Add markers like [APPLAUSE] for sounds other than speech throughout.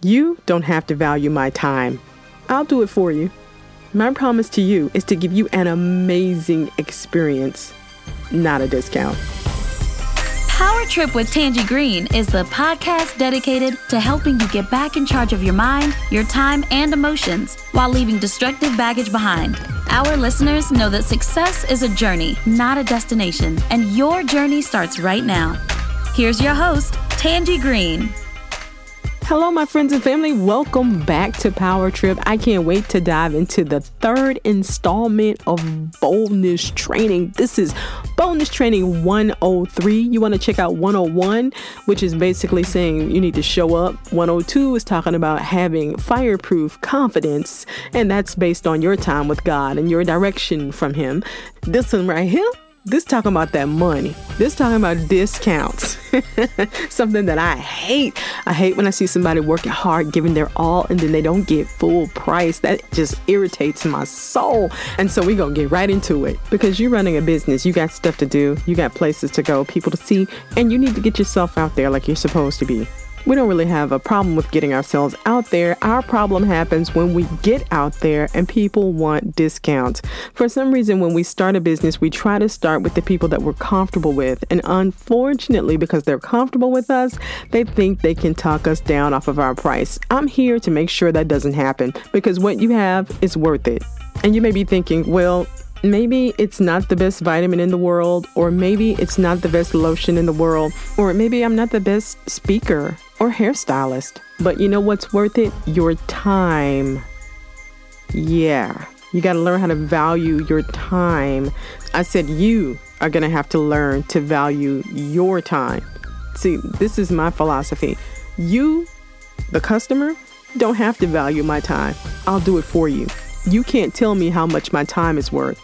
You don't have to value my time. I'll do it for you. My promise to you is to give you an amazing experience, not a discount. Power Trip with Tangie Green is the podcast dedicated to helping you get back in charge of your mind, your time, and emotions while leaving destructive baggage behind. Our listeners know that success is a journey, not a destination, and your journey starts right now. Here's your host, Tangie Green. Hello, my friends and family. Welcome back to Power Trip. I can't wait to dive into the third installment of Boldness Training. This is Boldness Training 103. You want to check out 101, which is basically saying you need to show up. 102 is talking about having fireproof confidence, and that's based on your time with God and your direction from Him. This one right here this talking about that money. This talking about discounts. [LAUGHS] Something that I hate. I hate when I see somebody working hard, giving their all, and then they don't get full price. That just irritates my soul. And so we're gonna get right into it because you're running a business. You got stuff to do. You got places to go, people to see, and you need to get yourself out there like you're supposed to be we don't really have a problem with getting ourselves out there. Our problem happens when we get out there and people want discounts. For some reason, when we start a business, we try to start with the people that we're comfortable with. And unfortunately, because they're comfortable with us, they think they can talk us down off of our price. I'm here to make sure that doesn't happen because what you have is worth it. And you may be thinking, well, maybe it's not the best vitamin in the world, or maybe it's not the best lotion in the world, or maybe I'm not the best speaker or hairstylist. But you know what's worth it? Your time. Yeah, you got to learn how to value your time. I said you are going to have to learn to value your time. See, this is my philosophy. You, the customer, don't have to value my time. I'll do it for you. You can't tell me how much my time is worth.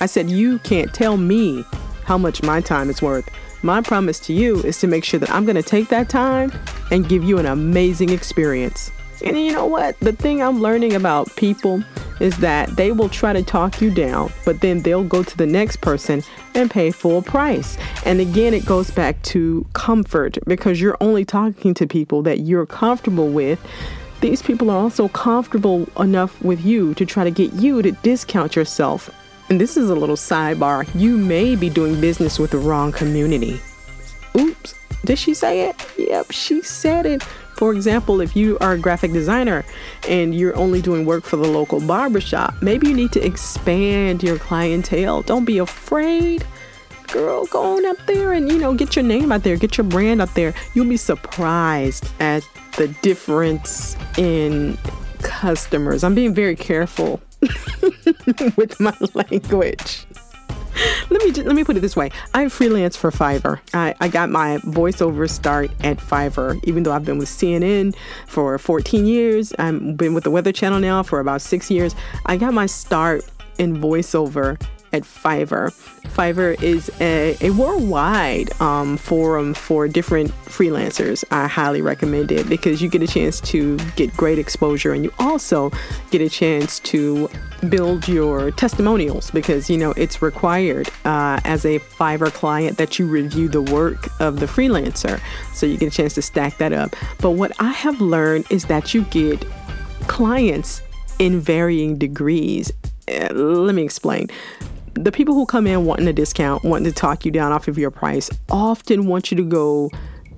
I said, You can't tell me how much my time is worth. My promise to you is to make sure that I'm going to take that time and give you an amazing experience. And you know what? The thing I'm learning about people is that they will try to talk you down, but then they'll go to the next person and pay full price. And again, it goes back to comfort because you're only talking to people that you're comfortable with. These people are also comfortable enough with you to try to get you to discount yourself and this is a little sidebar. You may be doing business with the wrong community. Oops, did she say it? Yep, she said it. For example, if you are a graphic designer and you're only doing work for the local barbershop, maybe you need to expand your clientele. Don't be afraid. Girl, go on up there and you know, get your name out there, get your brand out there. You'll be surprised at the difference in customers. I'm being very careful [LAUGHS] [LAUGHS] with my language. Let me just, let me put it this way. I freelance for Fiverr. I, I got my voiceover start at Fiverr, even though I've been with CNN for 14 years. I've been with the Weather Channel now for about six years. I got my start in voiceover at Fiverr. Fiverr is a, a worldwide um, forum for different freelancers. I highly recommend it because you get a chance to get great exposure and you also get a chance to build your testimonials because you know it's required uh, as a Fiverr client that you review the work of the freelancer. So you get a chance to stack that up. But what I have learned is that you get clients in varying degrees. Uh, let me explain the people who come in wanting a discount, wanting to talk you down off of your price, often want you to go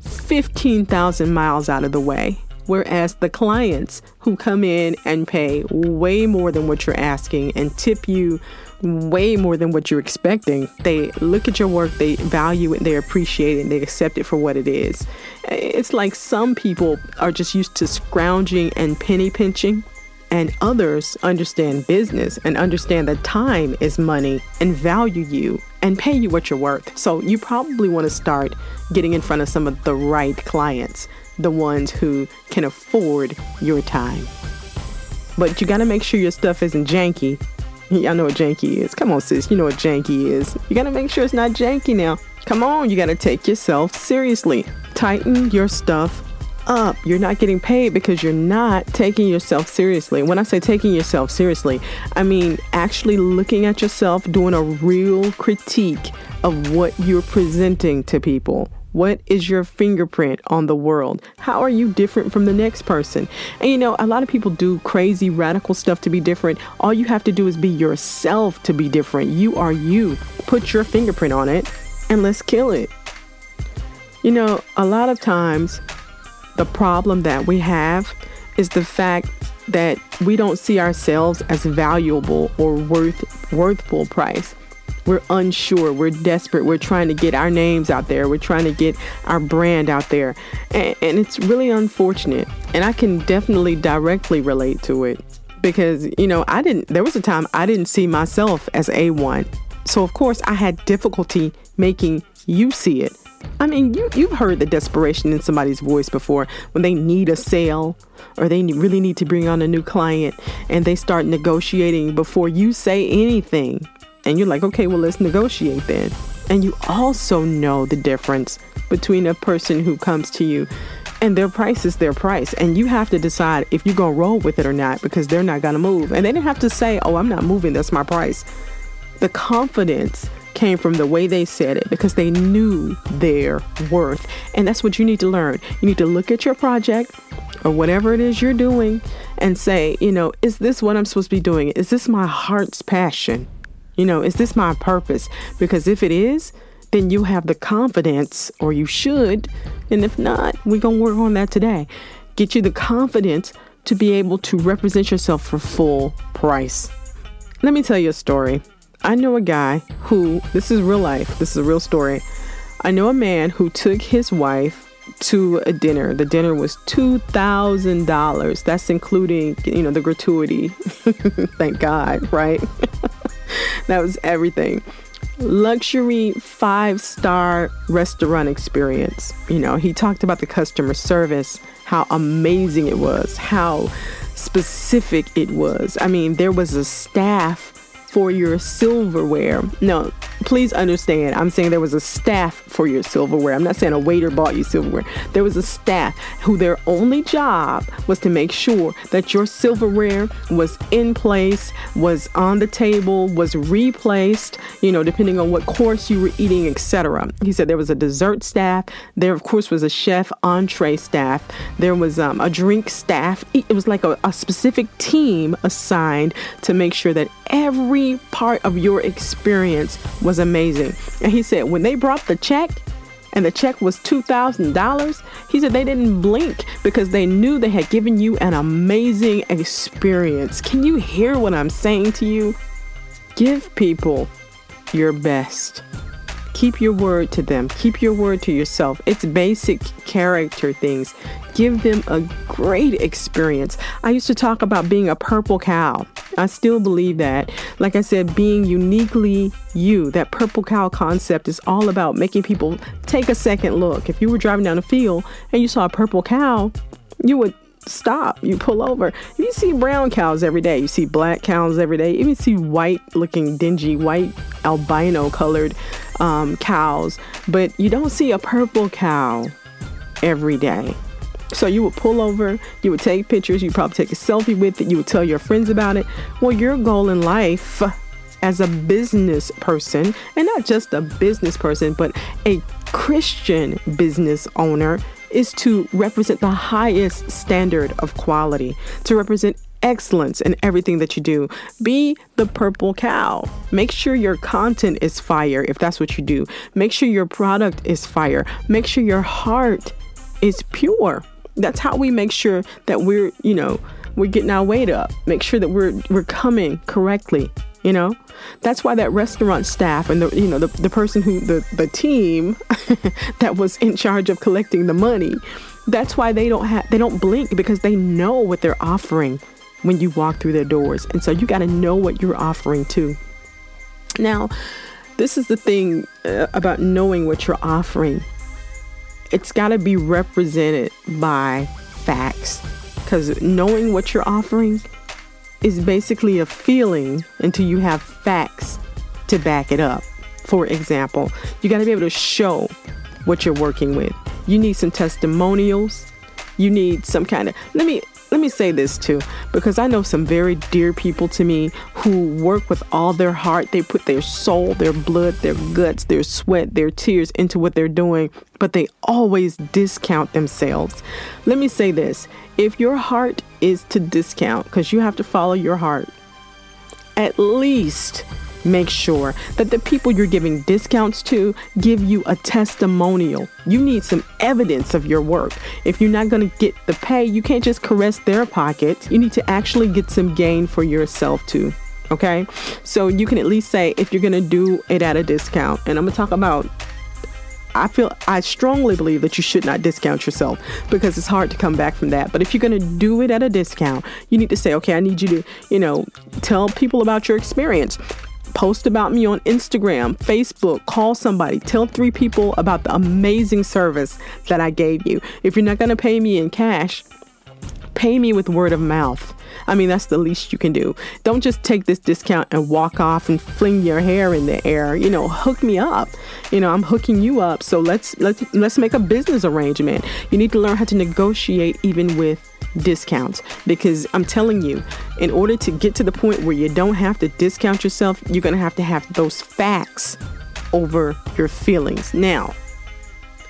15,000 miles out of the way. Whereas the clients who come in and pay way more than what you're asking and tip you way more than what you're expecting, they look at your work, they value it, they appreciate it, and they accept it for what it is. It's like some people are just used to scrounging and penny pinching and others understand business and understand that time is money and value you and pay you what you're worth. So you probably want to start getting in front of some of the right clients, the ones who can afford your time. But you got to make sure your stuff isn't janky. Y'all know what janky is. Come on, sis. You know what janky is. You got to make sure it's not janky now. Come on, you got to take yourself seriously. Tighten your stuff up. You're not getting paid because you're not taking yourself seriously. When I say taking yourself seriously, I mean actually looking at yourself, doing a real critique of what you're presenting to people. What is your fingerprint on the world? How are you different from the next person? And you know, a lot of people do crazy, radical stuff to be different. All you have to do is be yourself to be different. You are you. Put your fingerprint on it and let's kill it. You know, a lot of times the problem that we have is the fact that we don't see ourselves as valuable or worth worth full price. We're unsure, we're desperate, we're trying to get our names out there, we're trying to get our brand out there. And, and it's really unfortunate. And I can definitely directly relate to it because, you know, I didn't, there was a time I didn't see myself as A1. So, of course, I had difficulty making you see it. I mean, you, you've heard the desperation in somebody's voice before when they need a sale or they really need to bring on a new client and they start negotiating before you say anything. And you're like, okay, well, let's negotiate then. And you also know the difference between a person who comes to you and their price is their price. And you have to decide if you're going to roll with it or not because they're not going to move. And they didn't have to say, oh, I'm not moving, that's my price. The confidence came from the way they said it because they knew their worth. And that's what you need to learn. You need to look at your project or whatever it is you're doing and say, you know, is this what I'm supposed to be doing? Is this my heart's passion? You know, is this my purpose? Because if it is, then you have the confidence, or you should. And if not, we're going to work on that today. Get you the confidence to be able to represent yourself for full price. Let me tell you a story. I know a guy who, this is real life, this is a real story. I know a man who took his wife to a dinner. The dinner was $2,000. That's including, you know, the gratuity. [LAUGHS] Thank God, right? [LAUGHS] that was everything. Luxury five star restaurant experience. You know, he talked about the customer service, how amazing it was, how specific it was. I mean, there was a staff for your silverware. No, please understand, I'm saying there was a staff for your silverware. I'm not saying a waiter bought you silverware. There was a staff who their only job was to make sure that your silverware was in place, was on the table, was replaced, you know, depending on what course you were eating, etc. He said there was a dessert staff. There, of course, was a chef entree staff. There was um, a drink staff. It was like a, a specific team assigned to make sure that every part of your experience was amazing. And he said, when they brought the check, and the check was $2,000, he said they didn't blink because they knew they had given you an amazing experience. Can you hear what I'm saying to you? Give people your best. Keep your word to them. Keep your word to yourself. It's basic character things. Give them a great experience. I used to talk about being a purple cow. I still believe that. Like I said, being uniquely you, that purple cow concept is all about making people take a second look. If you were driving down a field and you saw a purple cow, you would stop. You pull over. You see brown cows every day. You see black cows every day. You even see white looking, dingy, white, albino colored um, cows, but you don't see a purple cow every day. So you would pull over, you would take pictures, you probably take a selfie with it, you would tell your friends about it. Well, your goal in life as a business person, and not just a business person, but a Christian business owner, is to represent the highest standard of quality, to represent excellence in everything that you do. Be the purple cow. Make sure your content is fire if that's what you do. Make sure your product is fire. Make sure your heart is pure. That's how we make sure that we're, you know, we're getting our weight up. Make sure that we're we're coming correctly, you know? That's why that restaurant staff and the you know the, the person who the, the team [LAUGHS] that was in charge of collecting the money, that's why they don't have they don't blink because they know what they're offering when you walk through their doors. And so you got to know what you're offering too. Now, this is the thing uh, about knowing what you're offering. It's got to be represented by facts because knowing what you're offering is basically a feeling until you have facts to back it up. For example, you got to be able to show what you're working with. You need some testimonials. You need some kind of, let me let me say this too, because I know some very dear people to me who work with all their heart. They put their soul, their blood, their guts, their sweat, their tears into what they're doing, but they always discount themselves. Let me say this if your heart is to discount, because you have to follow your heart, at least make sure that the people you're giving discounts to give you a testimonial. You need some evidence of your work. If you're not going to get the pay, you can't just caress their pocket. You need to actually get some gain for yourself too. Okay? So you can at least say if you're going to do it at a discount, and I'm going to talk about I feel I strongly believe that you should not discount yourself because it's hard to come back from that. But if you're going to do it at a discount, you need to say, okay, I need you to, you know, tell people about your experience. Post about me on Instagram, Facebook, call somebody, tell three people about the amazing service that I gave you. If you're not going to pay me in cash, pay me with word of mouth. I mean, that's the least you can do. Don't just take this discount and walk off and fling your hair in the air. You know, hook me up. You know, I'm hooking you up. So let's let's let's make a business arrangement. You need to learn how to negotiate even with discounts because I'm telling you, in order to get to the point where you don't have to discount yourself, you're going to have to have those facts over your feelings. Now,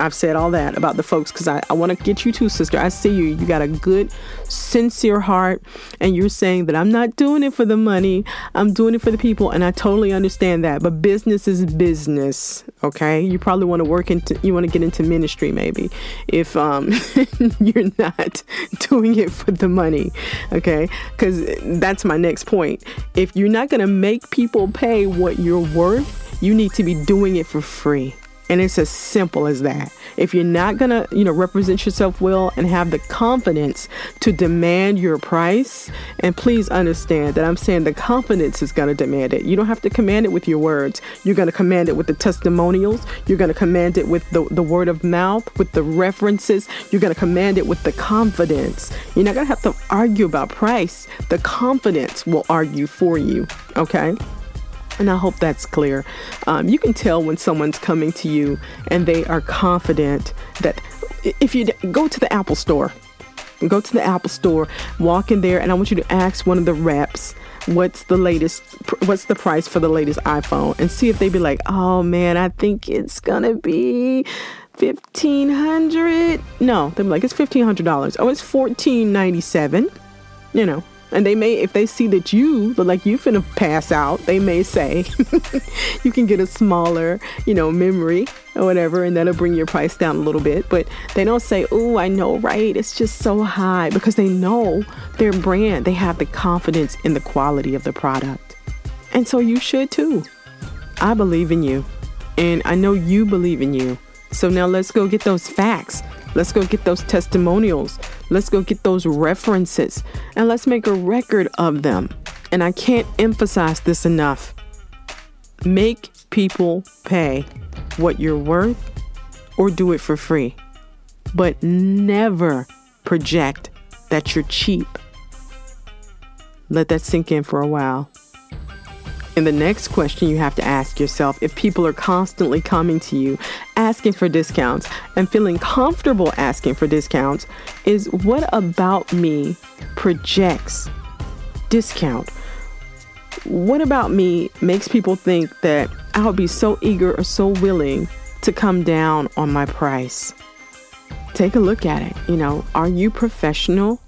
I've said all that about the folks because I, I want to get you too, sister. I see you. You got a good, sincere heart, and you're saying that I'm not doing it for the money. I'm doing it for the people, and I totally understand that. But business is business, okay? You probably want to work into, you want to get into ministry maybe, if um, [LAUGHS] you're not [LAUGHS] doing it for the money, okay? Because that's my next point. If you're not going to make people pay what you're worth, you need to be doing it for free. And it's as simple as that. If you're not going to, you know, represent yourself well and have the confidence to demand your price, and please understand that I'm saying the confidence is going to demand it. You don't have to command it with your words. You're going to command it with the testimonials. You're going to command it with the, the word of mouth, with the references. You're going to command it with the confidence. You're not going to have to argue about price. The confidence will argue for you. Okay? And I hope that's clear. Um, you can tell when someone's coming to you and they are confident that if you go to the Apple store, go to the Apple store, walk in there, and I want you to ask one of the reps what's the latest, what's the price for the latest iPhone, and see if they'd be like, oh man, I think it's gonna be. Fifteen hundred? No, they're like it's fifteen hundred dollars. Oh, it's fourteen ninety seven. You know, and they may, if they see that you look like you finna pass out, they may say [LAUGHS] you can get a smaller, you know, memory or whatever, and that'll bring your price down a little bit. But they don't say, oh, I know, right? It's just so high because they know their brand. They have the confidence in the quality of the product. And so you should too. I believe in you, and I know you believe in you. So now let's go get those facts. Let's go get those testimonials. Let's go get those references and let's make a record of them. And I can't emphasize this enough. Make people pay what you're worth or do it for free. But never project that you're cheap. Let that sink in for a while. And the next question you have to ask yourself if people are constantly coming to you asking for discounts and feeling comfortable asking for discounts is what about me projects discount? What about me makes people think that I would be so eager or so willing to come down on my price? Take a look at it. You know, are you professional?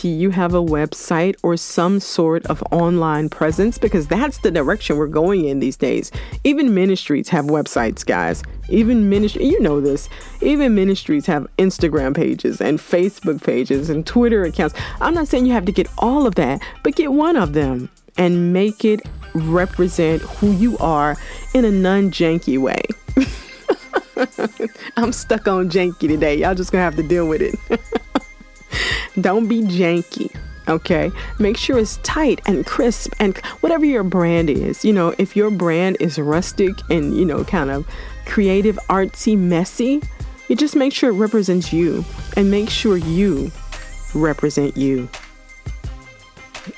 Do you have a website or some sort of online presence? Because that's the direction we're going in these days. Even ministries have websites, guys. Even ministry, you know this. Even ministries have Instagram pages and Facebook pages and Twitter accounts. I'm not saying you have to get all of that, but get one of them and make it represent who you are in a non janky way. [LAUGHS] I'm stuck on janky today. Y'all just gonna have to deal with it. [LAUGHS] [LAUGHS] Don't be janky. Okay, make sure it's tight and crisp and whatever your brand is. You know, if your brand is rustic and, you know, kind of creative, artsy, messy, you just make sure it represents you and make sure you represent you.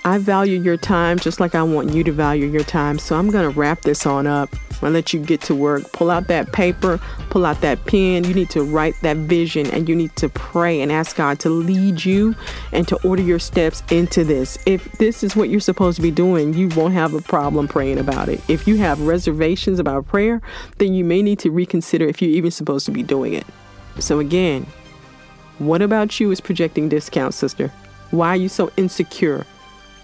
I value your time just like I want you to value your time. So I'm going to wrap this on up. I let you get to work. Pull out that paper, pull out that pen. You need to write that vision and you need to pray and ask God to lead you and to order your steps into this. If this is what you're supposed to be doing, you won't have a problem praying about it. If you have reservations about prayer, then you may need to reconsider if you're even supposed to be doing it. So, again, what about you is projecting discount, sister? Why are you so insecure?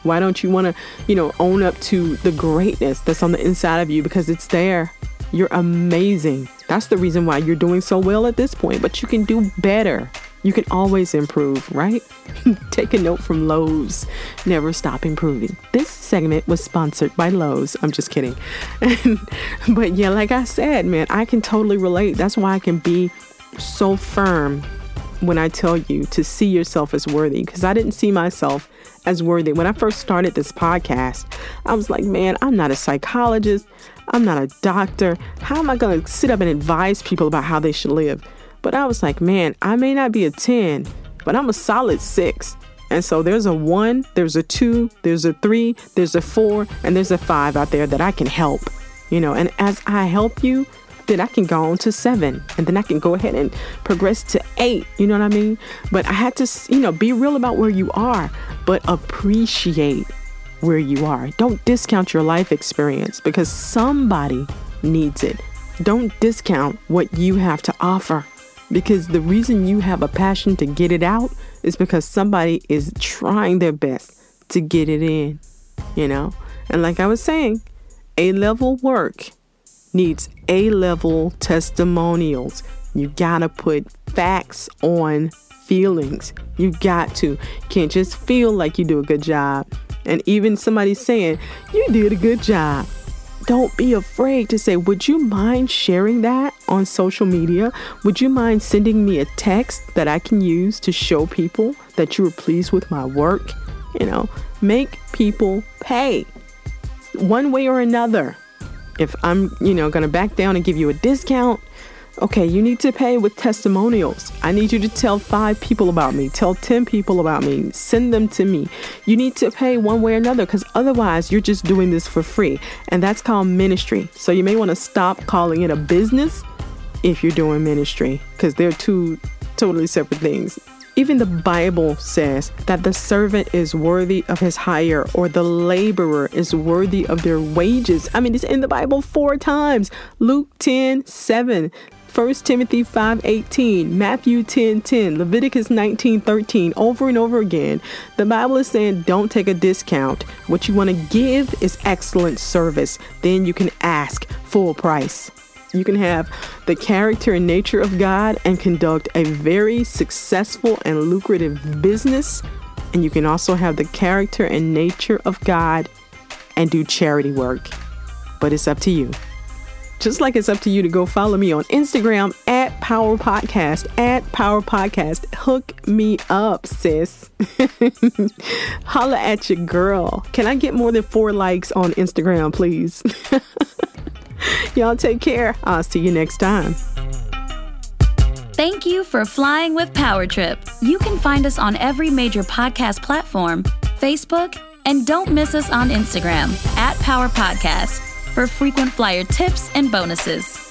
Why don't you want to, you know, own up to the greatness that's on the inside of you because it's there? You're amazing. That's the reason why you're doing so well at this point, but you can do better. You can always improve, right? [LAUGHS] Take a note from Lowe's. Never stop improving. This segment was sponsored by Lowe's. I'm just kidding. [LAUGHS] but yeah, like I said, man, I can totally relate. That's why I can be so firm when I tell you to see yourself as worthy because I didn't see myself as worthy. When I first started this podcast, I was like, man, I'm not a psychologist. I'm not a doctor. How am I going to sit up and advise people about how they should live? But I was like, man, I may not be a 10, but I'm a solid six. And so there's a one, there's a two, there's a three, there's a four, and there's a five out there that I can help. You know, and as I help you, then I can go on to seven and then I can go ahead and progress to eight. You know what I mean? But I had to, you know, be real about where you are, but appreciate where you are. Don't discount your life experience because somebody needs it. Don't discount what you have to offer because the reason you have a passion to get it out is because somebody is trying their best to get it in, you know? And like I was saying, A level work needs A level testimonials. You gotta put facts on feelings. You got to. Can't just feel like you do a good job. And even somebody saying, You did a good job. Don't be afraid to say, Would you mind sharing that on social media? Would you mind sending me a text that I can use to show people that you were pleased with my work? You know, make people pay one way or another if I'm, you know, going to back down and give you a discount, okay, you need to pay with testimonials. I need you to tell five people about me, tell 10 people about me, send them to me. You need to pay one way or another because otherwise you're just doing this for free. And that's called ministry. So you may want to stop calling it a business if you're doing ministry because they're two totally separate things. Even the Bible says that the servant is worthy of his hire or the laborer is worthy of their wages. I mean, it's in the Bible four times Luke 10 7. 1 Timothy 5:18, Matthew 10:10, Leviticus 19:13, over and over again. The Bible is saying don't take a discount. What you want to give is excellent service. Then you can ask full price. You can have the character and nature of God and conduct a very successful and lucrative business. And you can also have the character and nature of God and do charity work. But it's up to you. Just like it's up to you to go follow me on Instagram at Power Podcast, at Power Podcast. Hook me up, sis. [LAUGHS] Holla at your girl. Can I get more than four likes on Instagram, please? [LAUGHS] [LAUGHS] Y'all take care. I'll see you next time. Thank you for flying with Power Trip. You can find us on every major podcast platform, Facebook, and don't miss us on Instagram at Power Podcast for frequent flyer tips and bonuses.